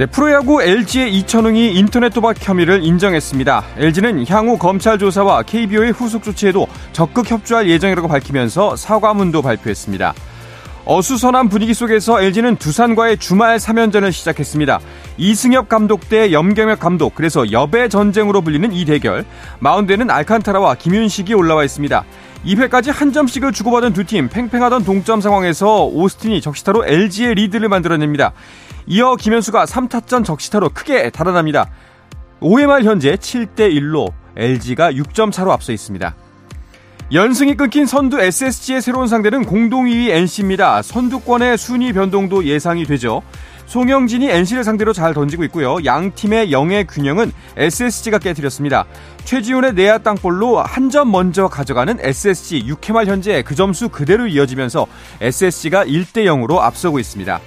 네, 프로야구 LG의 이천웅이 인터넷 도박 혐의를 인정했습니다. LG는 향후 검찰 조사와 KBO의 후속 조치에도 적극 협조할 예정이라고 밝히면서 사과문도 발표했습니다. 어수선한 분위기 속에서 LG는 두산과의 주말 3연전을 시작했습니다. 이승엽 감독 대 염경엽 감독, 그래서 여배 전쟁으로 불리는 이 대결. 마운드에는 알칸타라와 김윤식이 올라와 있습니다. 2회까지 한 점씩을 주고받은 두 팀 팽팽하던 동점 상황에서 오스틴이 적시타로 LG의 리드를 만들어냅니다. 이어 김현수가 3타전 적시타로 크게 달아납니다. 5회 말 현재 7대1로 LG가 6점 차로 앞서 있습니다. 연승이 끊긴 선두 SSG의 새로운 상대는 공동 2위 NC입니다. 선두권의 순위 변동도 예상이 되죠. 송영진이 NC를 상대로 잘 던지고 있고요. 양 팀의 영의 균형은 SSG가 깨뜨렸습니다. 최지훈의 내야 땅볼로 한 점 먼저 가져가는 SSG 6회 말 현재 그 점수 그대로 이어지면서 SSG가 1대 0으로 앞서고 있습니다.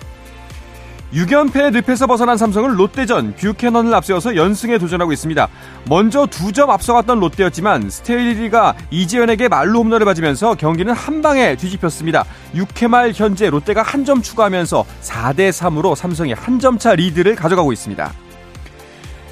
6연패 늪에서 벗어난 삼성은 롯데전 뷰캐넌을 앞세워서 연승에 도전하고 있습니다. 먼저 두 점 앞서갔던 롯데였지만 스트레일리가 이재현에게 만루 홈런을 맞으면서 경기는 한 방에 뒤집혔습니다. 6회 말 현재 롯데가 한 점 추가하면서 4대 3으로 삼성이 한 점 차 리드를 가져가고 있습니다.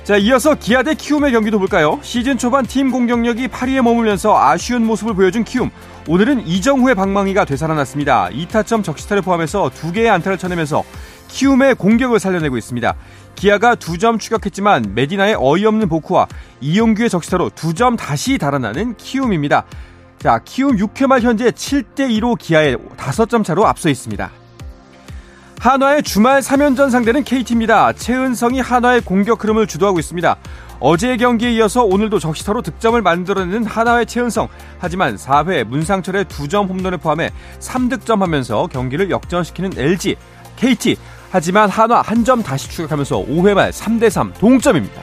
자, 이어서 기아 대 키움의 경기도 볼까요? 시즌 초반 팀 공격력이 8위에 머물면서 아쉬운 모습을 보여준 키움. 오늘은 이정후의 방망이가 되살아났습니다. 2타점 적시타를 포함해서 2개의 안타를 쳐내면서 키움의 공격을 살려내고 있습니다. 기아가 두점 추격했지만 메디나의 어이없는 복구와 이용규의 적시타로 두점 다시 달아나는 키움입니다. 자, 키움 6회 말 현재 7대2로 기아의 5점 차로 앞서 있습니다. 한화의 주말 3연전 상대는 KT입니다. 최은성이 한화의 공격 흐름을 주도하고 있습니다. 어제의 경기에 이어서 오늘도 적시타로 득점을 만들어내는 한화의 최은성. 하지만 4회 문상철의 2점 홈런을 포함해 3득점하면서 경기를 역전시키는 LG, KT. 하지만 한화 한 점 다시 추격하면서 5회 말 3대3 동점입니다.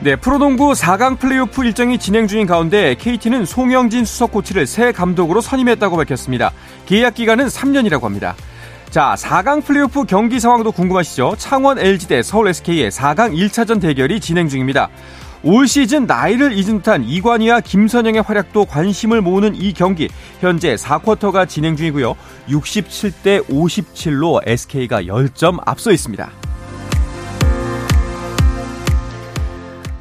네, 프로농구 4강 플레이오프 일정이 진행 중인 가운데 KT는 송영진 수석 코치를 새 감독으로 선임했다고 밝혔습니다. 계약 기간은 3년이라고 합니다. 자, 4강 플레이오프 경기 상황도 궁금하시죠? 창원 LG 대 서울 SK의 4강 1차전 대결이 진행 중입니다. 올 시즌 나이를 잊은 듯한 이관희와 김선영의 활약도 관심을 모으는 이 경기 현재 4쿼터가 진행 중이고요. 67대 57로 SK가 10점 앞서 있습니다.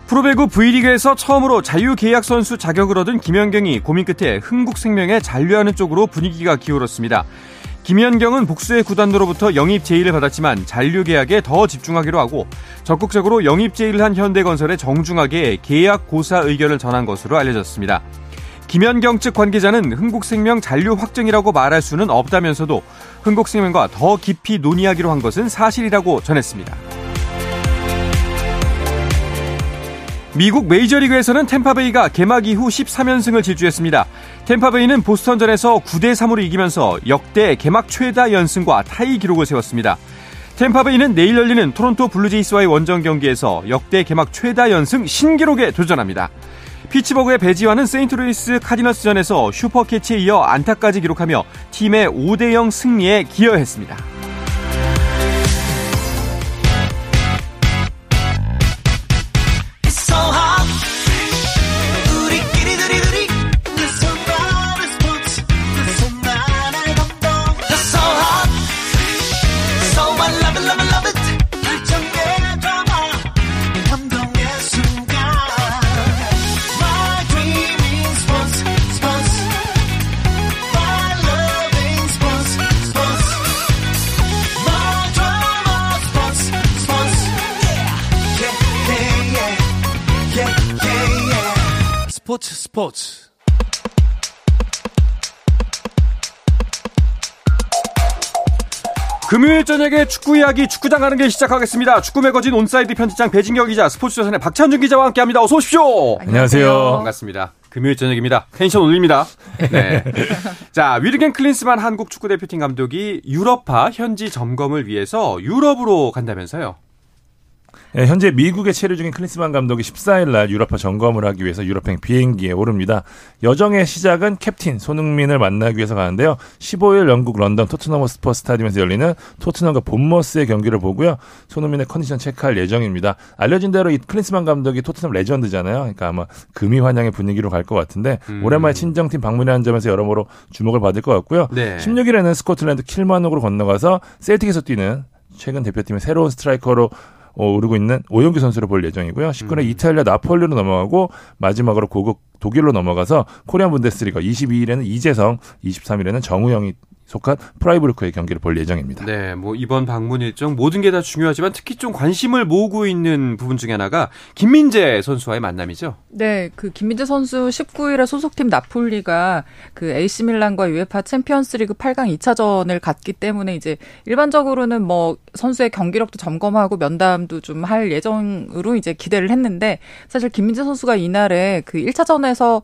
프로배구 V리그에서 처음으로 자유계약 선수 자격을 얻은 김연경이 고민 끝에 흥국생명에 잔류하는 쪽으로 분위기가 기울었습니다. 김연경은 복수의 구단으로부터 영입 제의를 받았지만 잔류 계약에 더 집중하기로 하고 적극적으로 영입 제의를 한 현대건설에 정중하게 계약 고사 의견을 전한 것으로 알려졌습니다. 김연경 측 관계자는 흥국생명 잔류 확정이라고 말할 수는 없다면서도 흥국생명과 더 깊이 논의하기로 한 것은 사실이라고 전했습니다. 미국 메이저리그에서는 템파베이가 개막 이후 13연승을 질주했습니다. 템파베이는 보스턴전에서 9대 3으로 이기면서 역대 개막 최다 연승과 타이 기록을 세웠습니다. 템파베이는 내일 열리는 토론토 블루제이스와의 원정 경기에서 역대 개막 최다 연승 신기록에 도전합니다. 피츠버그의 배지환은 세인트루이스 카디너스전에서 슈퍼캐치에 이어 안타까지 기록하며 팀의 5대0 승리에 기여했습니다. 스포츠 스포츠 금요일 저녁에 축구 이야기 축구장 가는 길 시작하겠습니다. 축구 매거진 온사이드 편집장 배진경 기자, 스포츠 조선의 박찬준 기자와 함께합니다. 어서 오십시오. 안녕하세요. 반갑습니다. 금요일 저녁입니다. 텐션 올립니다. 네. 자, 위르겐 클린스만 한국 축구대표팀 감독이 유럽파 현지 점검을 위해서 유럽으로 간다면서요? 네, 현재 미국에 체류 중인 클린스만 감독이 14일 날 유럽파 점검을 하기 위해서 유럽행 비행기에 오릅니다. 여정의 시작은 캡틴 손흥민을 만나기 위해서 가는데요. 15일 영국 런던 토트넘 스퍼스 스타디움에서 열리는 토트넘과 본머스의 경기를 보고요. 손흥민의 컨디션 체크할 예정입니다. 알려진 대로 이 클린스만 감독이 토트넘 레전드잖아요. 그러니까 아마 금의환향의 분위기로 갈 것 같은데 음. 오랜만에 친정팀 방문이라는 점에서 여러모로 주목을 받을 것 같고요. 네. 16일에는 스코틀랜드 킬마녹으로 건너가서 셀틱에서 뛰는 최근 대표팀의 새로운 스트라이커로 어, 오르고 있는 오현규 선수를 볼 예정이고요. 19일에 음. 이탈리아 나폴리로 넘어가고 마지막으로 고국 독일로 넘어가서 코리안 분데스리가 22일에는 이재성, 23일에는 정우영이 속한 프라이부르크의 경기를 볼 예정입니다. 네, 뭐 이번 방문 일정 모든 게 다 중요하지만 특히 좀 관심을 모으고 있는 부분 중에 하나가 김민재 선수와의 만남이죠. 네, 그 김민재 선수 19일에 소속팀 나폴리가 그 AC 밀란과 UEFA 챔피언스리그 8강 2차전을 갖기 때문에 이제 일반적으로는 뭐 선수의 경기력도 점검하고 면담도 좀 할 예정으로 이제 기대를 했는데 사실 김민재 선수가 이날에 그 1차전에서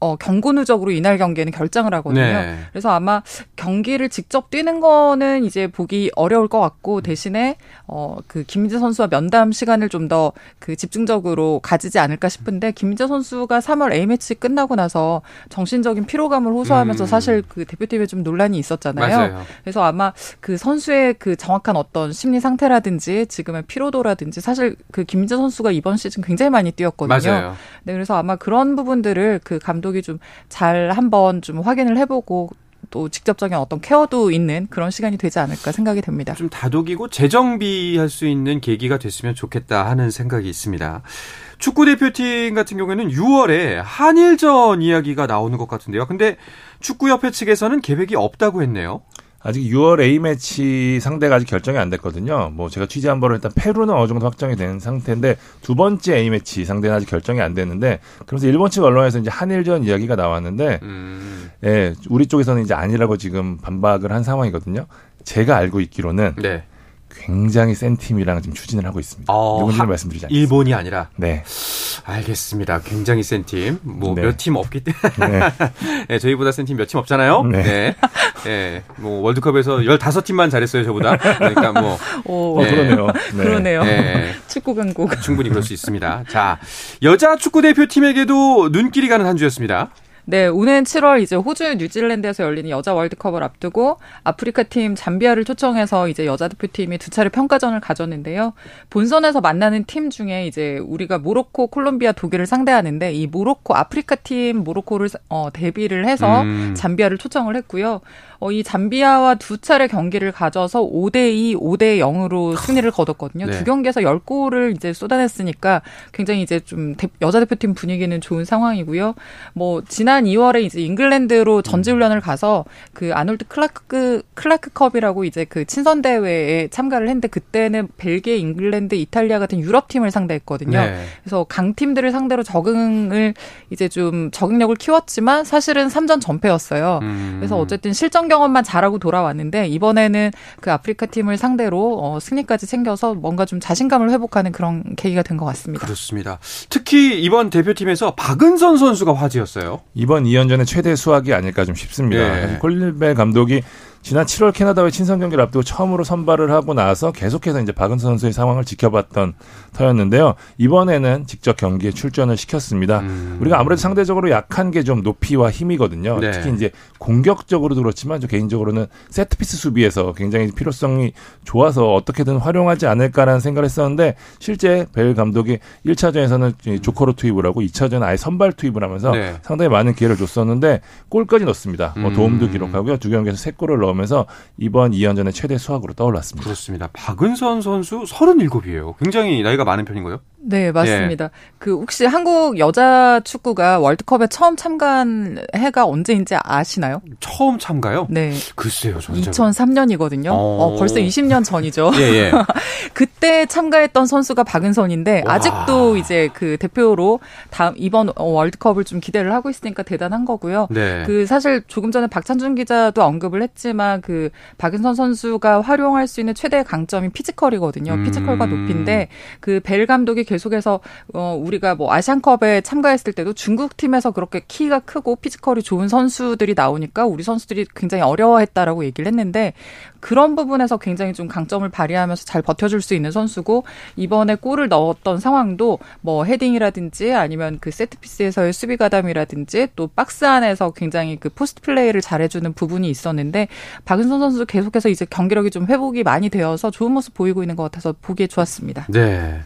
어, 경고 누적으로 이날 경기에는 결장을 하거든요. 네. 그래서 아마 경기를 직접 뛰는 거는 이제 보기 어려울 것 같고 대신에 어, 그 김민재 선수와 면담 시간을 좀 더 그 집중적으로 가지지 않을까 싶은데 김민재 선수가 3월 A매치 끝나고 나서 정신적인 피로감을 호소하면서 음. 사실 그 대표팀에 좀 논란이 있었잖아요. 맞아요. 그래서 아마 그 선수의 그 정확한 어떤 심리 상태라든지 지금의 피로도라든지 사실 그 김민재 선수가 이번 시즌 굉장히 많이 뛰었거든요. 맞아요. 네, 그래서 아마 그런 부분들을 그 감독 감독이 좀 잘 한번 좀 확인을 해보고 또 직접적인 어떤 케어도 있는 그런 시간이 되지 않을까 생각이 됩니다. 좀 다독이고 재정비할 수 있는 계기가 됐으면 좋겠다 하는 생각이 있습니다. 축구 대표팀 같은 경우에는 6월에 한일전 이야기가 나오는 것 같은데요. 근데 축구협회 측에서는 계획이 없다고 했네요. 아직 6월 A매치 상대가 아직 결정이 안 됐거든요. 뭐 제가 취재한 바로 일단 페루는 어느 정도 확정이 된 상태인데 두 번째 A매치 상대는 아직 결정이 안 됐는데 그래서 일본 측 언론에서 이제 한일전 이야기가 나왔는데 음. 예, 우리 쪽에서는 이제 아니라고 지금 반박을 한 상황이거든요. 제가 알고 있기로는 네. 굉장히 센 팀이랑 지금 추진을 하고 있습니다. 어, 누군지는 말씀드리지 않습니다. 일본이 아니라. 네. 알겠습니다. 굉장히 센 팀. 뭐 몇팀 네. 없기 때문에. 네. 네, 저희보다 센 팀 몇 팀 없잖아요. 네. 네. 네. 뭐 월드컵에서 15팀만 잘했어요, 저보다. 그러니까 뭐. 오, 네. 그러네요. 네. 그러네요. 네. 축구 강국. 충분히 그럴 수 있습니다. 자, 여자 축구 대표팀에게도 눈길이 가는 한 주였습니다. 네, 오는 7월 이제 호주, 뉴질랜드에서 열리는 여자 월드컵을 앞두고 아프리카 팀 잠비아를 초청해서 이제 여자 대표팀이 두 차례 평가전을 가졌는데요. 본선에서 만나는 팀 중에 이제 우리가 모로코, 콜롬비아, 독일을 상대하는데 이 모로코 아프리카 팀 모로코를 어 대비를 해서 음. 잠비아를 초청을 했고요. 어, 이 잠비아와 두 차례 경기를 가져서 5대2, 5대 0으로 승리를 거뒀거든요. 네. 두 경기에서 10골을 이제 쏟아냈으니까 굉장히 이제 좀 대, 여자 대표팀 분위기는 좋은 상황이고요. 뭐 지난 2월에 이제 잉글랜드로 전지 훈련을 가서 그 아놀드 클라크 클라크 컵이라고 이제 그 친선 대회에 참가를 했는데 그때는 벨기에, 잉글랜드, 이탈리아 같은 유럽 팀을 상대했거든요. 네. 그래서 강팀들을 상대로 적응을 이제 좀 적응력을 키웠지만 사실은 3전 전패였어요. 음. 그래서 어쨌든 실전 경험만 잘하고 돌아왔는데 이번에는 그 아프리카 팀을 상대로 어, 승리까지 챙겨서 뭔가 좀 자신감을 회복하는 그런 계기가 된 것 같습니다. 그렇습니다. 특히 이번 대표팀에서 박은선 선수가 화제였어요. 이번 2연전의 최대 수확이 아닐까 좀 싶습니다. 네. 콜릴벨 감독이 지난 7월 캐나다와의 친선 경기를 앞두고 처음으로 선발을 하고 나서 계속해서 이제 박은선 선수의 상황을 지켜봤던 터였는데요. 이번에는 직접 경기에 출전을 시켰습니다. 음. 우리가 아무래도 상대적으로 약한 게 좀 높이와 힘이거든요. 네. 특히 이제 공격적으로도 그렇지만 저 개인적으로는 세트피스 수비에서 굉장히 필요성이 좋아서 어떻게든 활용하지 않을까라는 생각을 했었는데 실제 벨 감독이 1차전에서는 조커로 투입을 하고 2차전에 아예 선발 투입을 하면서 네. 상당히 많은 기회를 줬었는데 골까지 넣습니다. 뭐 도움도 음. 기록하고요. 두 경기에서 3골을 넣어 넣으면서 이번 2연전의 최대 수확으로 떠올랐습니다. 그렇습니다. 박은선 선수 37이에요. 굉장히 나이가 많은 편인 거예요? 네, 맞습니다. 예. 그 혹시 한국 여자 축구가 월드컵에 처음 참가한 해가 언제인지 아시나요? 처음 참가요? 네. 글쎄요, 저 2003년이거든요. 어... 어, 벌써 20년 전이죠. 예, 예. 그때 참가했던 선수가 박은선인데 와... 아직도 이제 그 대표로 다음 이번 월드컵을 좀 기대를 하고 있으니까 대단한 거고요. 네. 그 사실 조금 전에 박찬준 기자도 언급을 했지만 그 박은선 선수가 활용할 수 있는 최대 강점이 피지컬이거든요. 음... 피지컬과 높이인데 그 벨 감독이 계속해서 어 우리가 뭐 아시안컵에 참가했을 때도 중국 팀에서 그렇게 키가 크고 피지컬이 좋은 선수들이 나오니까 우리 선수들이 굉장히 어려워했다라고 얘기를 했는데 그런 부분에서 굉장히 좀 강점을 발휘하면서 잘 버텨줄 수 있는 선수고 이번에 골을 넣었던 상황도 뭐 헤딩이라든지 아니면 그 세트피스에서의 수비 가담이라든지 또 박스 안에서 굉장히 그 포스트 플레이를 잘해주는 부분이 있었는데 박은선 선수 계속해서 이제 경기력이 좀 회복이 많이 되어서 좋은 모습 보이고 있는 것 같아서 보기에 좋았습니다. 네.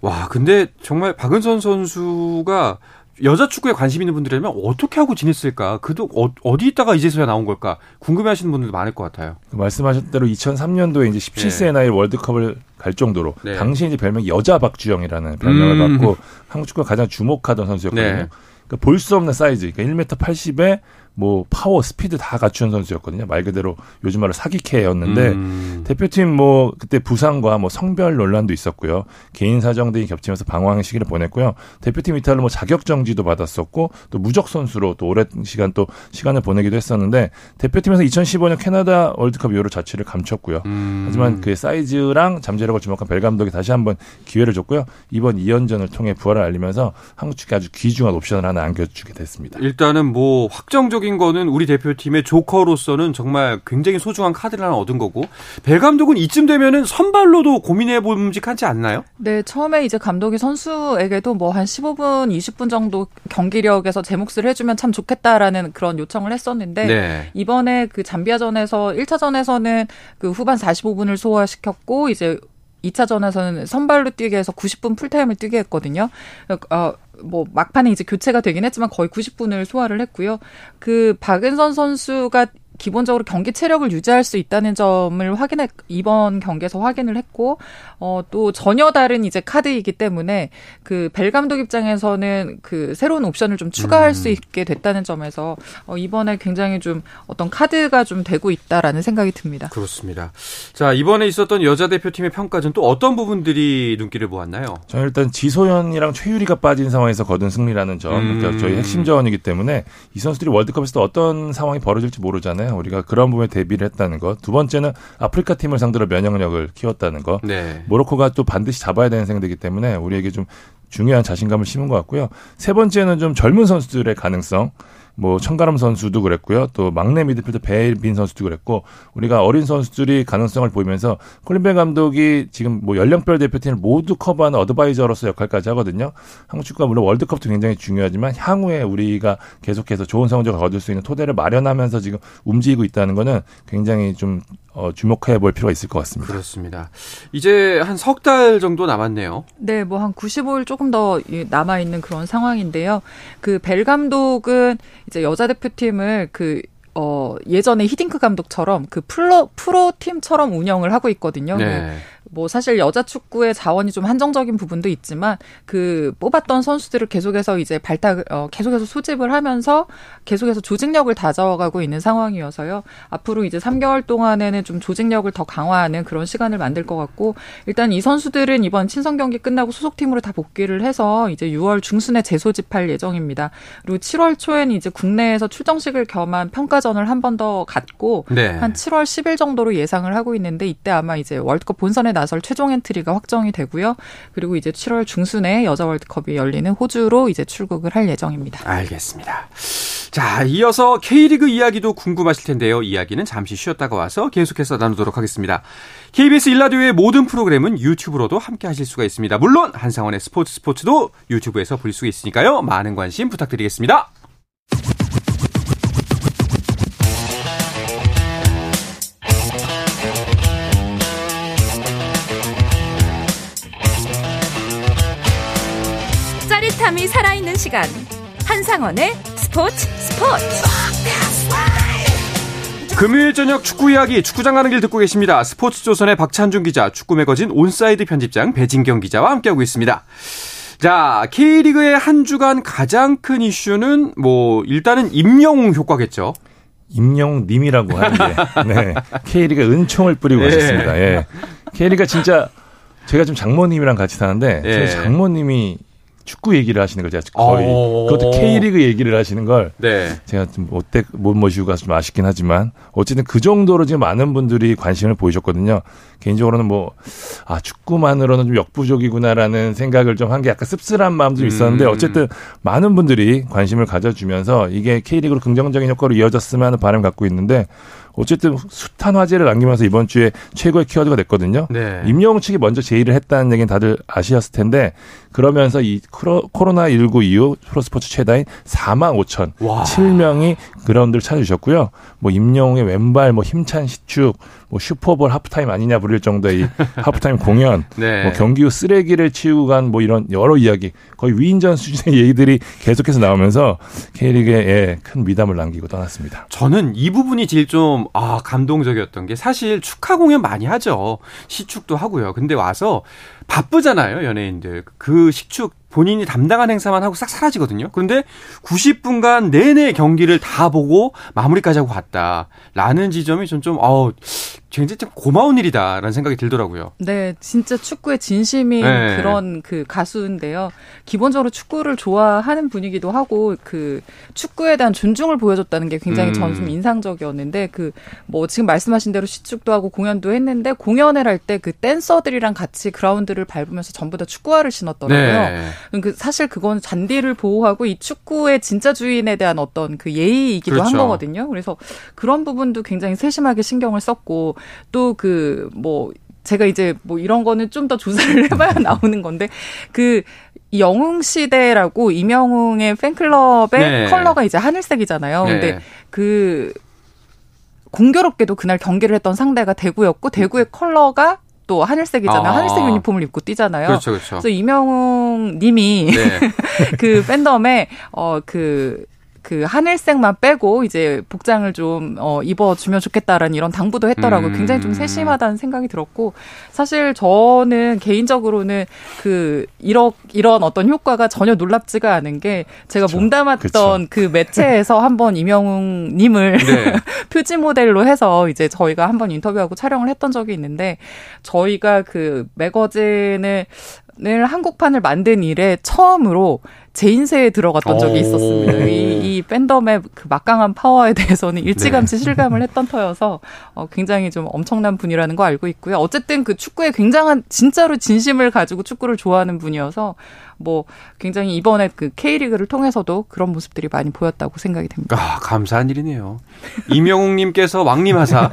와, 근데 정말 박은선 선수가 여자 축구에 관심 있는 분들이라면 어떻게 하고 지냈을까? 그도 어, 디 있다가 이제서야 나온 걸까? 궁금해하시는 분들도 많을 것 같아요. 그 말씀하신 대로 2003년도에 이제 17세 네. 나이 월드컵을 갈 정도로 네. 당시 이제 별명이 여자 박주영이라는 별명을 음. 받고 한국 축구가 가장 주목하던 선수였거든요. 네. 그러니까 볼 수 없는 사이즈, 그러니까 1m 80에 뭐 파워, 스피드 다 갖춘 선수였거든요. 말 그대로 요즘 말로 사기캐였는데 음. 대표팀 뭐 그때 부상과 뭐 성별 논란도 있었고요. 개인 사정 등이 겹치면서 방황의 시기를 보냈고요. 대표팀 이탈로 뭐 자격 정지도 받았었고 또 무적 선수로 또 오랜 시간 또 시간을 보내기도 했었는데 대표팀에서 2015년 캐나다 월드컵 이후로 자취를 감췄고요. 음. 하지만 그 사이즈랑 잠재력을 주목한 벨 감독이 다시 한번 기회를 줬고요. 이번 2연전을 통해 부활을 알리면서 한국 축구에 아주 귀중한 옵션을 하나 안겨주게 됐습니다. 일단은 뭐 확정적 긍정적인 거는 우리 대표팀의 조커로서는 정말 굉장히 소중한 카드를 하나 얻은 거고 벨 감독은 이쯤 되면은 선발로도 고민해 볼직하지 않나요? 네, 처음에 이제 감독이 선수에게도 뭐 한 15분, 20분 정도 경기력에서 제 몫을 해주면 참 좋겠다라는 그런 요청을 했었는데 네. 이번에 그 잠비아전에서 1차전에서는 그 후반 45분을 소화시켰고 이제 2차전에서는 선발로 뛰게 해서 90분 풀타임을 뛰게 했거든요. 어, 뭐 막판에 이제 교체가 되긴 했지만 거의 90분을 소화를 했고요. 그 박은선 선수가 기본적으로 경기 체력을 유지할 수 있다는 점을 확인해 이번 경기에서 확인을 했고 어 또 전혀 다른 이제 카드이기 때문에 그 벨 감독 입장에서는 그 새로운 옵션을 좀 추가할 음. 수 있게 됐다는 점에서 어 이번에 굉장히 좀 어떤 카드가 좀 되고 있다라는 생각이 듭니다. 그렇습니다. 자 이번에 있었던 여자 대표팀의 평가전 또 어떤 부분들이 눈길을 보았나요? 저는 일단 지소연이랑 최유리가 빠진 상황에서 거둔 승리라는 점, 음. 그러니까 저희 핵심 자원이기 때문에 이 선수들이 월드컵에서 어떤 상황이 벌어질지 모르잖아요. 우리가 그런 부분에 대비를 했다는 것. 두 번째는 아프리카 팀을 상대로 면역력을 키웠다는 것. 네. 모로코가 또 반드시 잡아야 되는 상대이기 때문에 우리에게 좀 중요한 자신감을 심은 것 같고요. 세 번째는 좀 젊은 선수들의 가능성. 뭐 청가람 선수도 그랬고요. 또 막내 미드필더 베일빈 선수도 그랬고 우리가 어린 선수들이 가능성을 보이면서 콜린벨 감독이 지금 뭐 연령별 대표팀을 모두 커버하는 어드바이저로서 역할까지 하거든요. 한국 축구가 물론 월드컵도 굉장히 중요하지만 향후에 우리가 계속해서 좋은 성적을 거둘 수 있는 토대를 마련하면서 지금 움직이고 있다는 거는 굉장히 좀 어, 주목해 볼 필요가 있을 것 같습니다. 그렇습니다. 이제 한 석 달 정도 남았네요. 네, 뭐 한 95일 조금 더 남아 있는 그런 상황인데요. 그 벨 감독은 이제 여자 대표팀을 그 어, 예전에 히딩크 감독처럼 그 프로, 프로 팀처럼 운영을 하고 있거든요. 네. 뭐 사실 여자 축구의 자원이 좀 한정적인 부분도 있지만 그 뽑았던 선수들을 계속해서 이제 발탁 어 계속해서 소집을 하면서 계속해서 조직력을 다져가고 있는 상황이어서요. 앞으로 이제 3개월 동안에는 좀 조직력을 더 강화하는 그런 시간을 만들 것 같고 일단 이 선수들은 이번 친선 경기 끝나고 소속팀으로 다 복귀를 해서 이제 6월 중순에 재소집할 예정입니다. 그리고 7월 초에는 이제 국내에서 출정식을 겸한 평가전을 한 번 더 갖고 네. 한 7월 10일 정도로 예상을 하고 있는데 이때 아마 이제 월드컵 본선에 나설 최종 엔트리가 확정이 되고요. 그리고 이제 7월 중순에 여자 월드컵이 열리는 호주로 이제 출국을 할 예정입니다. 알겠습니다. 자, 이어서 K리그 이야기도 궁금하실 텐데요. 이야기는 잠시 쉬었다가 와서 계속해서 나누도록 하겠습니다. KBS 1라디오의 모든 프로그램은 유튜브로도 함께 하실 수가 있습니다. 물론 한상원의 스포츠 스포츠도 유튜브에서 볼 수 있으니까요. 많은 관심 부탁드리겠습니다. 짜릿함이 살아있는 시간 한상원의 스포츠 스포츠 금요일 저녁 축구 이야기 축구장 가는 길 듣고 계십니다. 스포츠조선의 박찬준 기자, 축구 매거진 온사이드 편집장 배진경 기자와 함께하고 있습니다. 자, K리그의 한 주간 가장 큰 이슈는 뭐 일단은 임영웅 효과겠죠. 임영웅님이라고 하는데 네. K리그 은총을 뿌리고 네. 가셨습니다. 예. K리그가 진짜 제가 좀 장모님이랑 같이 사는데 예. 제 장모님이 축구 얘기를 하시는 걸 제가 거의 어. 그것도 K리그 얘기를 하시는 걸 네. 제가 좀 못대 못 모시고 가서 좀 아쉽긴 하지만 어쨌든 그 정도로 지금 많은 분들이 관심을 보이셨거든요. 개인적으로는 뭐 아 축구만으로는 좀 역부족이구나라는 생각을 좀 한 게 약간 씁쓸한 마음도 좀 있었는데 음. 어쨌든 많은 분들이 관심을 가져주면서 이게 K리그로 긍정적인 효과로 이어졌으면 하는 바람 을 갖고 있는데 어쨌든 숱한 화제를 남기면서 이번 주에 최고의 키워드가 됐거든요. 네. 임영웅 측이 먼저 제의를 했다는 얘기는 다들 아시았을 텐데 그러면서 이 코로나 19 이후 프로스포츠 최다인 4만 5천 와. 7명이 그라운드를 찾아주셨고요. 뭐 임영웅의 왼발, 뭐 힘찬 시축, 뭐 슈퍼볼 하프타임 아니냐 부릴 정도의 이 하프타임 공연, 네. 뭐 경기 후 쓰레기를 치우고 간 뭐 이런 여러 이야기, 거의 위인전 수준의 얘기들이 계속해서 나오면서 K리그에 큰 미담을 남기고 떠났습니다. 저는 이 부분이 제일 좀, 아, 감동적이었던 게 사실 축하 공연 많이 하죠. 시축도 하고요. 근데 와서 바쁘잖아요, 연예인들. 그 식축 본인이 담당한 행사만 하고 싹 사라지거든요. 그런데 90분간 내내 경기를 다 보고 마무리까지 하고 갔다. 라는 지점이 전 좀, 어우, 굉장히 좀 고마운 일이다라는 생각이 들더라고요. 네, 진짜 축구의 진심인 네. 그런 그 가수인데요. 기본적으로 축구를 좋아하는 분이기도 하고 그 축구에 대한 존중을 보여줬다는 게 굉장히 음. 저는 좀 인상적이었는데 그 뭐 지금 말씀하신 대로 시축도 하고 공연도 했는데 공연을 할 때 그 댄서들이랑 같이 그라운드를 밟으면서 전부 다 축구화를 신었더라고요. 네. 그 사실 그건 잔디를 보호하고 이 축구의 진짜 주인에 대한 어떤 그 예의이기도 한 그렇죠. 거거든요. 그래서 그런 부분도 굉장히 세심하게 신경을 썼고 또그뭐 제가 이제 뭐 이런 거는 좀 더 조사를 해봐야 나오는 건데 그 영웅 시대라고 이명웅의 팬클럽의 네. 컬러가 이제 하늘색이잖아요. 근데 네. 그 공교롭게도 그날 경기를 했던 상대가 대구였고 대구의 컬러가 또 하늘색이잖아요. 아. 하늘색 유니폼을 입고 뛰잖아요. 그렇죠, 그렇죠. 그래서 이명웅 님이 네. 그 팬덤에 어그 그 하늘색만 빼고 이제 복장을 좀 어, 입어주면 좋겠다라는 이런 당부도 했더라고요. 음. 굉장히 좀 세심하다는 생각이 들었고 사실 저는 개인적으로는 그 이런 이런 어떤 효과가 전혀 놀랍지가 않은 게 제가 그쵸. 몸담았던 그 매체에서 한번 이명웅님을 네. 표지 모델로 해서 이제 저희가 한번 인터뷰하고 촬영을 했던 적이 있는데 저희가 그 매거진을 을 한국판을 만든 이래 처음으로 제인세에 들어갔던 적이 오. 있었습니다. 이, 이 팬덤의 그 막강한 파워에 대해서는 일찌감치 실감을 했던 터여서 어, 굉장히 좀 엄청난 분이라는 거 알고 있고요. 어쨌든 그 축구에 굉장한 진짜로 진심을 가지고 축구를 좋아하는 분이어서 뭐 굉장히 이번에 그 K리그를 통해서도 그런 모습들이 많이 보였다고 생각이 됩니다. 아, 감사한 일이네요. 이명웅 님께서 왕림하사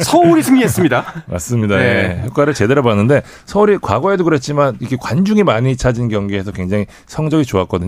서울이 승리했습니다. 맞습니다. 네. 예. 효과를 제대로 봤는데 서울이 과거에도 그랬지만 이렇게 관중이 많이 찾은 경기에서 굉장히 성적이 좋았거든요.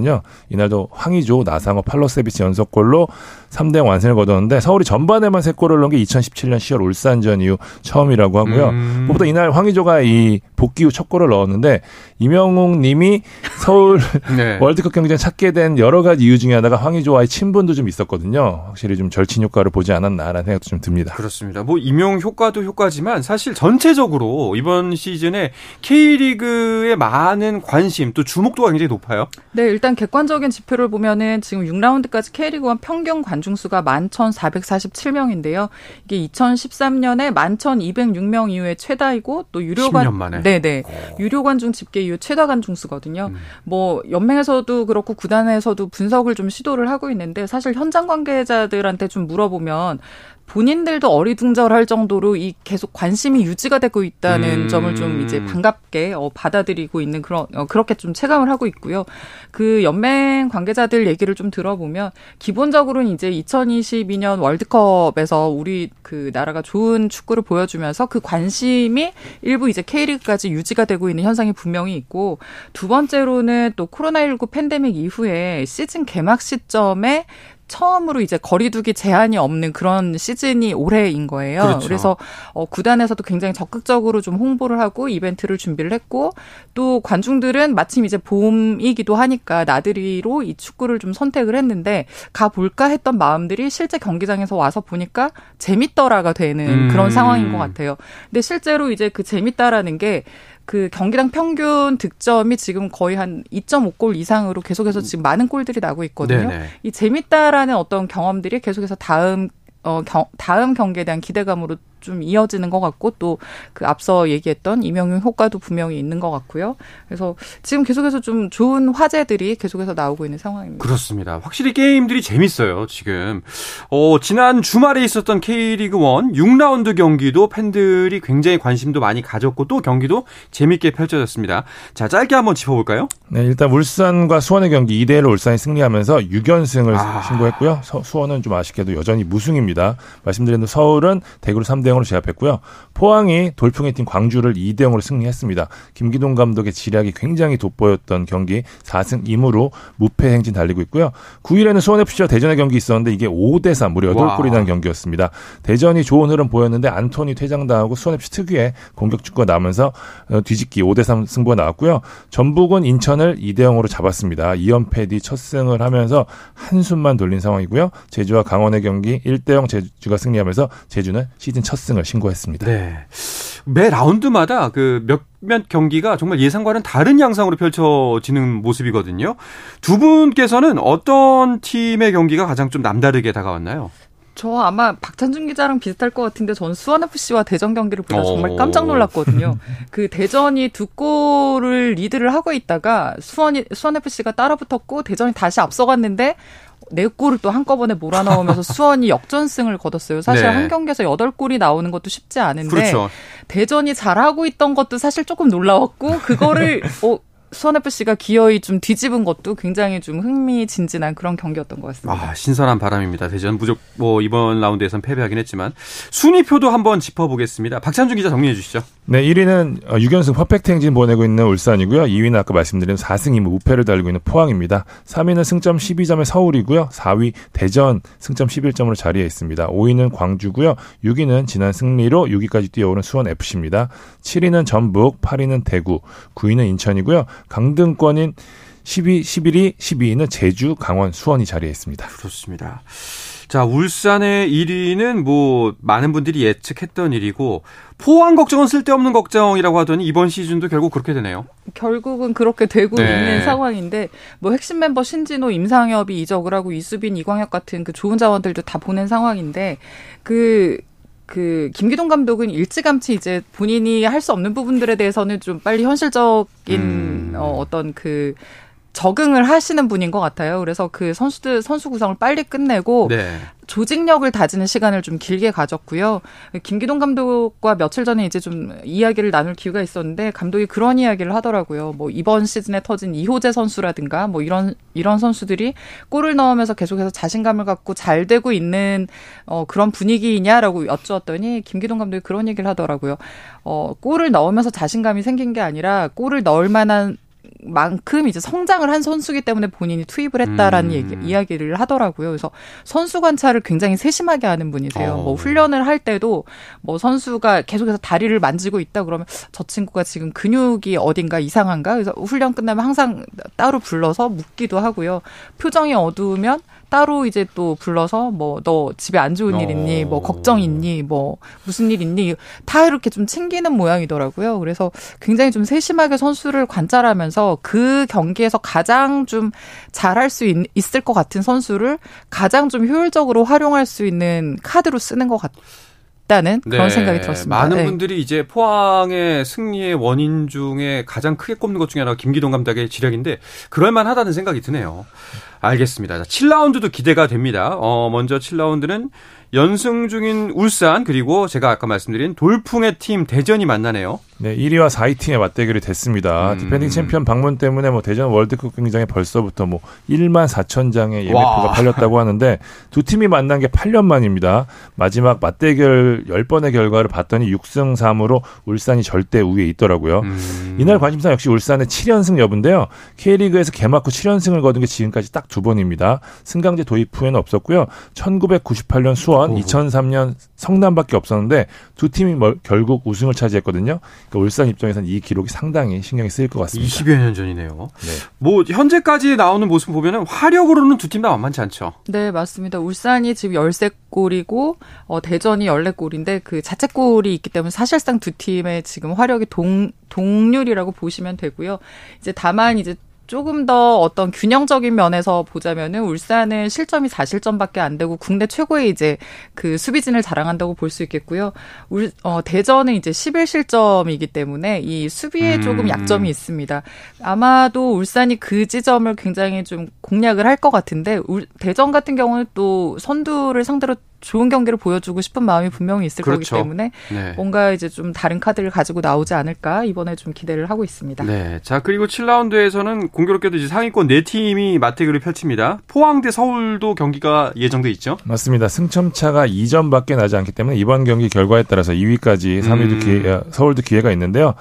이날도 황의조, 나상호, 팔로세비치 연속골로 3대0 완승을 거뒀는데 서울이 전반에만 3골을 넣은 게 2017년 10월 울산전 이후 처음이라고 하고요. 음. 무엇보다 이날 황의조가 이 복귀 후 첫 골을 넣었는데 이명웅 님이 서울 네. 월드컵 경기 전 찾게 된 여러 가지 이유 중에 하나가 황의조와의 친분도 좀 있었거든요. 확실히 좀 절친 효과를 보지 않았나라는 생각도 좀 듭니다. 그렇습니다. 뭐 임용 효과도 효과지만 사실 전체적으로 이번 시즌에 K리그의 많은 관심 또 주목도가 굉장히 높아요. 네, 일단 객관적인 지표를 보면은 지금 6라운드까지 K리그1 평균 관중 수가 11,447명인데요. 이게 2013년에 11,206명 이후에 최다이고 또 유료 10년 관 만에. 네, 네. 유료 관중 집계 이후 최다 관중 수거든요. 음. 뭐 연맹에서도 그렇고 구단에서도 분석을 좀 시도를 하고 있는데 사실 현장 관계자들한테 좀 물어보면 본인들도 어리둥절할 정도로 이 계속 관심이 유지가 되고 있다는 음. 점을 좀 이제 반갑게 어, 받아들이고 있는 그런 어, 그렇게 좀 체감을 하고 있고요. 그 연맹 관계자들 얘기를 좀 들어보면 기본적으로는 이제 2022년 월드컵에서 우리 그 나라가 좋은 축구를 보여주면서 그 관심이 일부 이제 K리그까지 유지가 되고 있는 현상이 분명히 있고 두 번째로는 또 코로나19 팬데믹 이후에 시즌 개막 시점에 처음으로 이제 거리두기 제한이 없는 그런 시즌이 올해인 거예요. 그렇죠. 래서 어, 구단에서도 굉장히 적극적으로 좀 홍보를 하고 이벤트를 준비를 했고 또 관중들은 마침 이제 봄이기도 하니까 나들이로 이 축구를 좀 선택을 했는데 가 볼까 했던 마음들이 실제 경기장에서 와서 보니까 재밌더라가 되는 음. 그런 상황인 것 같아요. 근데 실제로 이제 그 재밌다라는 게 그 경기당 평균 득점이 지금 거의 한 2.5골 이상으로 계속해서 지금 많은 골들이 나고 있거든요. 네네. 이 재밌다라는 어떤 경험들이 계속해서 다음 어 경, 다음 경기에 대한 기대감으로 좀 이어지는 것 같고 또 그 앞서 얘기했던 이명용 효과도 분명히 있는 것 같고요. 그래서 지금 계속해서 좀 좋은 화제들이 계속해서 나오고 있는 상황입니다. 그렇습니다. 확실히 게임들이 재밌어요, 지금. 어, 지난 주말에 있었던 K리그 1 6라운드 경기도 팬들이 굉장히 관심도 많이 가졌고 또 경기도 재밌게 펼쳐졌습니다. 자, 짧게 한번 짚어볼까요? 네, 일단 울산과 수원의 경기 2대 1로 울산이 승리하면서 6연승을 아. 신고했고요. 서, 수원은 좀 아쉽게도 여전히 무승입니다. 말씀드린 대로 서울은 대구를 3대 0으로 제압했고요. 포항이 돌풍의 팀 광주를 2대 0으로 승리했습니다. 김기동 감독의 지략이 굉장히 돋보였던 경기 4승 2무로 무패 행진 달리고 있고요. 9일에는 수원FC와 대전의 경기 있었는데 이게 5대 3 무려 8골이라는 경기였습니다. 대전이 좋은 흐름 보였는데 안토니 퇴장당하고 수원FC 특유의 공격 축구가 나면서 어, 뒤집기 5대 3 승부가 나왔고요. 전북은 인천을 2대 0으로 잡았습니다. 2연패 뒤 첫 승을 하면서 한숨만 돌린 상황이고요. 제주와 강원의 경기 1대 0 제주가 승리하면서 제주는 시즌 첫 승을 신고했습니다. 네. 매 라운드마다 그 몇몇 경기가 정말 예상과는 다른 양상으로 펼쳐지는 모습이거든요. 두 분께서는 어떤 팀의 경기가 가장 좀 남다르게 다가왔나요? 저 아마 박찬준 기자랑 비슷할 것 같은데 저는 수원 FC와 대전 경기를 보다 정말 깜짝 놀랐거든요. 그 대전이 두 골을 리드를 하고 있다가 수원이 수원 FC가 따라붙었고 대전이 다시 앞서갔는데 네 골을 또 한꺼번에 몰아넣으면서 수원이 역전승을 거뒀어요. 사실 네. 한 경기에서 여덟 골이 나오는 것도 쉽지 않은데 그렇죠. 대전이 잘하고 있던 것도 사실 조금 놀라웠고 그거를 어 수원FC가 기어이 좀 뒤집은 것도 굉장히 좀 흥미진진한 그런 경기였던 것 같습니다. 아, 신선한 바람입니다. 대전 무적 뭐 이번 라운드에선 패배하긴 했지만 순위표도 한번 짚어보겠습니다. 박찬준 기자 정리해 주시죠. 네, 1위는 6연승 퍼펙트 행진 보내고 있는 울산이고요. 2위는 아까 말씀드린 4승 2무 우패를 달리고 있는 포항입니다. 3위는 승점 12점의 서울이고요. 4위 대전 승점 11점으로 자리해 있습니다. 5위는 광주고요. 6위는 지난 승리로 6위까지 뛰어오른 수원 FC입니다. 7위는 전북, 8위는 대구, 9위는 인천이고요. 강등권인 12, 11위, 12위는 제주, 강원, 수원이 자리해 있습니다. 그렇습니다. 자, 울산의 1위는 뭐 많은 분들이 예측했던 일이고 포항 걱정은 쓸데없는 걱정이라고 하더니 이번 시즌도 결국 그렇게 되네요. 결국은 그렇게 되고 네. 있는 상황인데 뭐 핵심 멤버 신진호, 임상엽이 이적을 하고 이수빈, 이광혁 같은 그 좋은 자원들도 다 보낸 상황인데 그그 김기동 감독은 일찌감치 이제 본인이 할 수 없는 부분들에 대해서는 좀 빨리 현실적인 음. 어, 어떤 그 적응을 하시는 분인 것 같아요. 그래서 그 선수들 선수 구성을 빨리 끝내고 네. 조직력을 다지는 시간을 좀 길게 가졌고요. 김기동 감독과 며칠 전에 이제 좀 이야기를 나눌 기회가 있었는데 감독이 그런 이야기를 하더라고요. 뭐 이번 시즌에 터진 이호재 선수라든가 뭐 이런 이런 선수들이 골을 넣으면서 계속해서 자신감을 갖고 잘 되고 있는 어 그런 분위기냐라고 여쭈었더니 김기동 감독이 그런 얘기를 하더라고요. 어 골을 넣으면서 자신감이 생긴 게 아니라 골을 넣을 만한 만큼 이제 성장을 한 선수기 때문에 본인이 투입을 했다라는 음. 얘기, 이야기를 하더라고요. 그래서 선수 관찰을 굉장히 세심하게 하는 분이세요. 어. 뭐 훈련을 할 때도 뭐 선수가 계속해서 다리를 만지고 있다 그러면 저 친구가 지금 근육이 어딘가 이상한가? 그래서 훈련 끝나면 항상 따로 불러서 묻기도 하고요. 표정이 어두우면 따로 이제 또 불러서 뭐 너 집에 안 좋은 일 있니? 뭐 어. 걱정 있니? 뭐 무슨 일 있니? 다 이렇게 좀 챙기는 모양이더라고요. 그래서 굉장히 좀 세심하게 선수를 관찰하면서 그 경기에서 가장 좀 잘할 수 있, 있을 것 같은 선수를 가장 좀 효율적으로 활용할 수 있는 카드로 쓰는 것 같아요. 있다는 그런 네. 생각이 들었습니다. 많은 네. 분들이 이제 포항의 승리의 원인 중에 가장 크게 꼽는 것 중에 하나가 김기동 감독의 지략인데 그럴 만하다는 생각이 드네요. 알겠습니다. 자, 7라운드도 기대가 됩니다. 어, 먼저 7라운드는 연승 중인 울산 그리고 제가 아까 말씀드린 돌풍의 팀 대전이 만나네요. 네, 1위와 4위 팀의 맞대결이 됐습니다. 음. defending 챔피언 방문 때문에 뭐 대전 월드컵 경기장에 벌써부터 뭐 1만 4천 장의 예매표가 팔렸다고 하는데 두 팀이 만난 게 8년 만입니다. 마지막 맞대결 10번의 결과를 봤더니 6승 3으로 울산이 절대 우위에 있더라고요. 음. 이날 관심사 역시 울산의 7연승 여부인데요. K리그에서 개막 후 7연승을 거둔 게 지금까지 딱두 번입니다. 승강제 도입 후에는 없었고요. 1998년 수원, 오. 2003년 성남밖에 없었는데 두 팀이 결국 우승을 차지했거든요. 그러니까 울산 입장에서는 이 기록이 상당히 신경이 쓰일 것 같습니다. 20여 년 전이네요. 네. 뭐 현재까지 나오는 모습 보면은 화력으로는 두 팀 다 만만치 않죠. 네, 맞습니다. 울산이 지금 13골이고 어, 대전이 14골인데 그 자책골이 있기 때문에 사실상 두 팀의 지금 화력이 동 동률이라고 보시면 되고요. 이제 다만 이제 조금 더 어떤 균형적인 면에서 보자면은 울산은 실점이 4실점밖에 안 되고 국내 최고의 이제 그 수비진을 자랑한다고 볼 수 있겠고요. 울, 어, 대전은 이제 11실점이기 때문에 이 수비에 조금 음. 약점이 있습니다. 아마도 울산이 그 지점을 굉장히 좀 공략을 할 것 같은데 울, 대전 같은 경우는 또 선두를 상대로 좋은 경기를 보여주고 싶은 마음이 분명히 있을 그렇죠. 거기 때문에 네. 뭔가 이제 좀 다른 카드를 가지고 나오지 않을까 이번에 좀 기대를 하고 있습니다. 네. 자, 그리고 7라운드에서는 공교롭게도 이제 상위권 4팀이 맞대결을 펼칩니다. 포항 대 서울도 경기가 예정돼 있죠? 맞습니다. 승점차가 2점밖에 나지 않기 때문에 이번 경기 결과에 따라서 2위까지 3위도 음. 기회, 서울도 기회가 있는데요.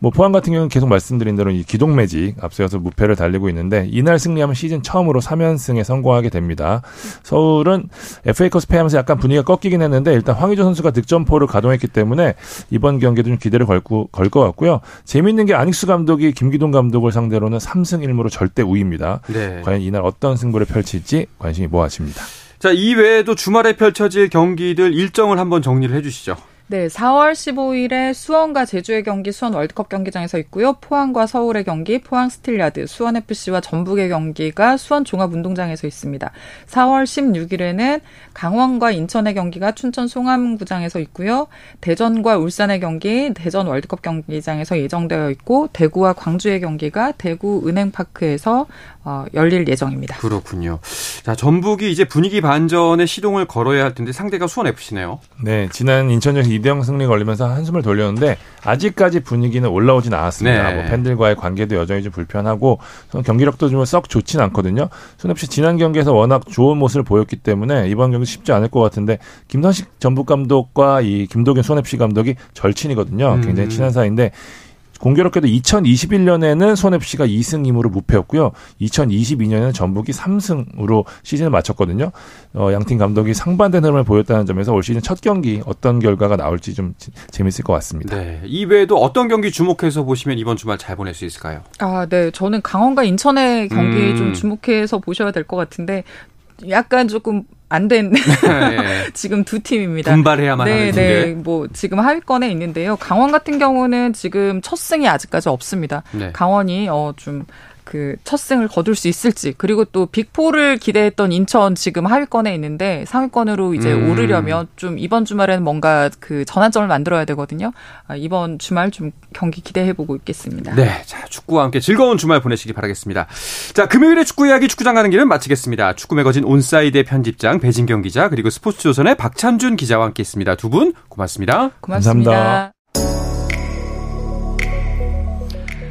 뭐 포항 같은 경우는 계속 말씀드린 대로 이 기동 매직 앞서서 무패를 달리고 있는데 이날 승리하면 시즌 처음으로 3연승에 성공하게 됩니다. 서울은 FA컵 스페하면서 약간 분위기가 꺾이긴 했는데 일단 황의조 선수가 득점포를 가동했기 때문에 이번 경기도 좀 기대를 걸고 걸 것 같고요. 재미있는 게 안익수 감독이 김기동 감독을 상대로는 3승 1무로 절대 우위입니다. 네. 과연 이날 어떤 승부를 펼칠지 관심이 모아집니다. 자, 이외에도 주말에 펼쳐질 경기들 일정을 한번 정리를 해 주시죠. 네, 4월 15일에 수원과 제주의 경기 수원 월드컵 경기장에서 있고요. 포항과 서울의 경기 포항 스틸야드, 수원 FC와 전북의 경기가 수원 종합운동장에서 있습니다. 4월 16일에는 강원과 인천의 경기가 춘천 송암구장에서 있고요. 대전과 울산의 경기 대전 월드컵 경기장에서 예정되어 있고 대구와 광주의 경기가 대구 은행파크에서 어, 열릴 예정입니다. 그렇군요. 자, 전북이 이제 분위기 반전에 시동을 걸어야 할 텐데 상대가 수원 FC네요. 네, 지난 인천전 2대0 승리 걸리면서 한숨을 돌렸는데 아직까지 분위기는 올라오진 않았습니다. 네. 뭐 팬들과의 관계도 여전히 좀 불편하고 경기력도 좀 썩 좋진 않거든요. 수원 FC 지난 경기에서 워낙 좋은 모습을 보였기 때문에 이번 경기 쉽지 않을 것 같은데 김선식 전북 감독과 이 김도균 수원 FC 감독이 절친이거든요. 굉장히 음. 친한 사이인데 공교롭게도 2021년에는 손FC가 2승 2무로 무패였고요. 2022년에는 전북이 3승으로 시즌을 마쳤거든요. 어, 양팀 감독이 상반된 흐름을 보였다는 점에서 올 시즌 첫 경기 어떤 결과가 나올지 좀 재밌을 것 같습니다. 네. 이외에도 어떤 경기 주목해서 보시면 이번 주말 잘 보낼 수 있을까요? 아, 네. 저는 강원과 인천의 경기 음. 좀 주목해서 보셔야 될 것 같은데 약간 조금 안된 네. 지금 두 팀입니다. 분발해야만 네, 하는 네. 뭐 지금 하위권에 있는데요. 강원 같은 경우는 지금 첫 승이 아직까지 없습니다. 네. 강원이 어좀 그 첫 승을 거둘 수 있을지 그리고 또 빅포를 기대했던 인천 지금 하위권에 있는데 상위권으로 이제 음. 오르려면 좀 이번 주말에는 뭔가 그 전환점을 만들어야 되거든요. 아, 이번 주말 좀 경기 기대해 보고 있겠습니다. 네, 자 축구와 함께 즐거운 주말 보내시기 바라겠습니다. 자 금요일에 축구 이야기 축구장 가는 길은 마치겠습니다. 축구 매거진 온사이드 편집장 배진경 기자 그리고 스포츠조선의 박찬준 기자와 함께했습니다. 두 분 고맙습니다. 고맙습니다. 감사합니다.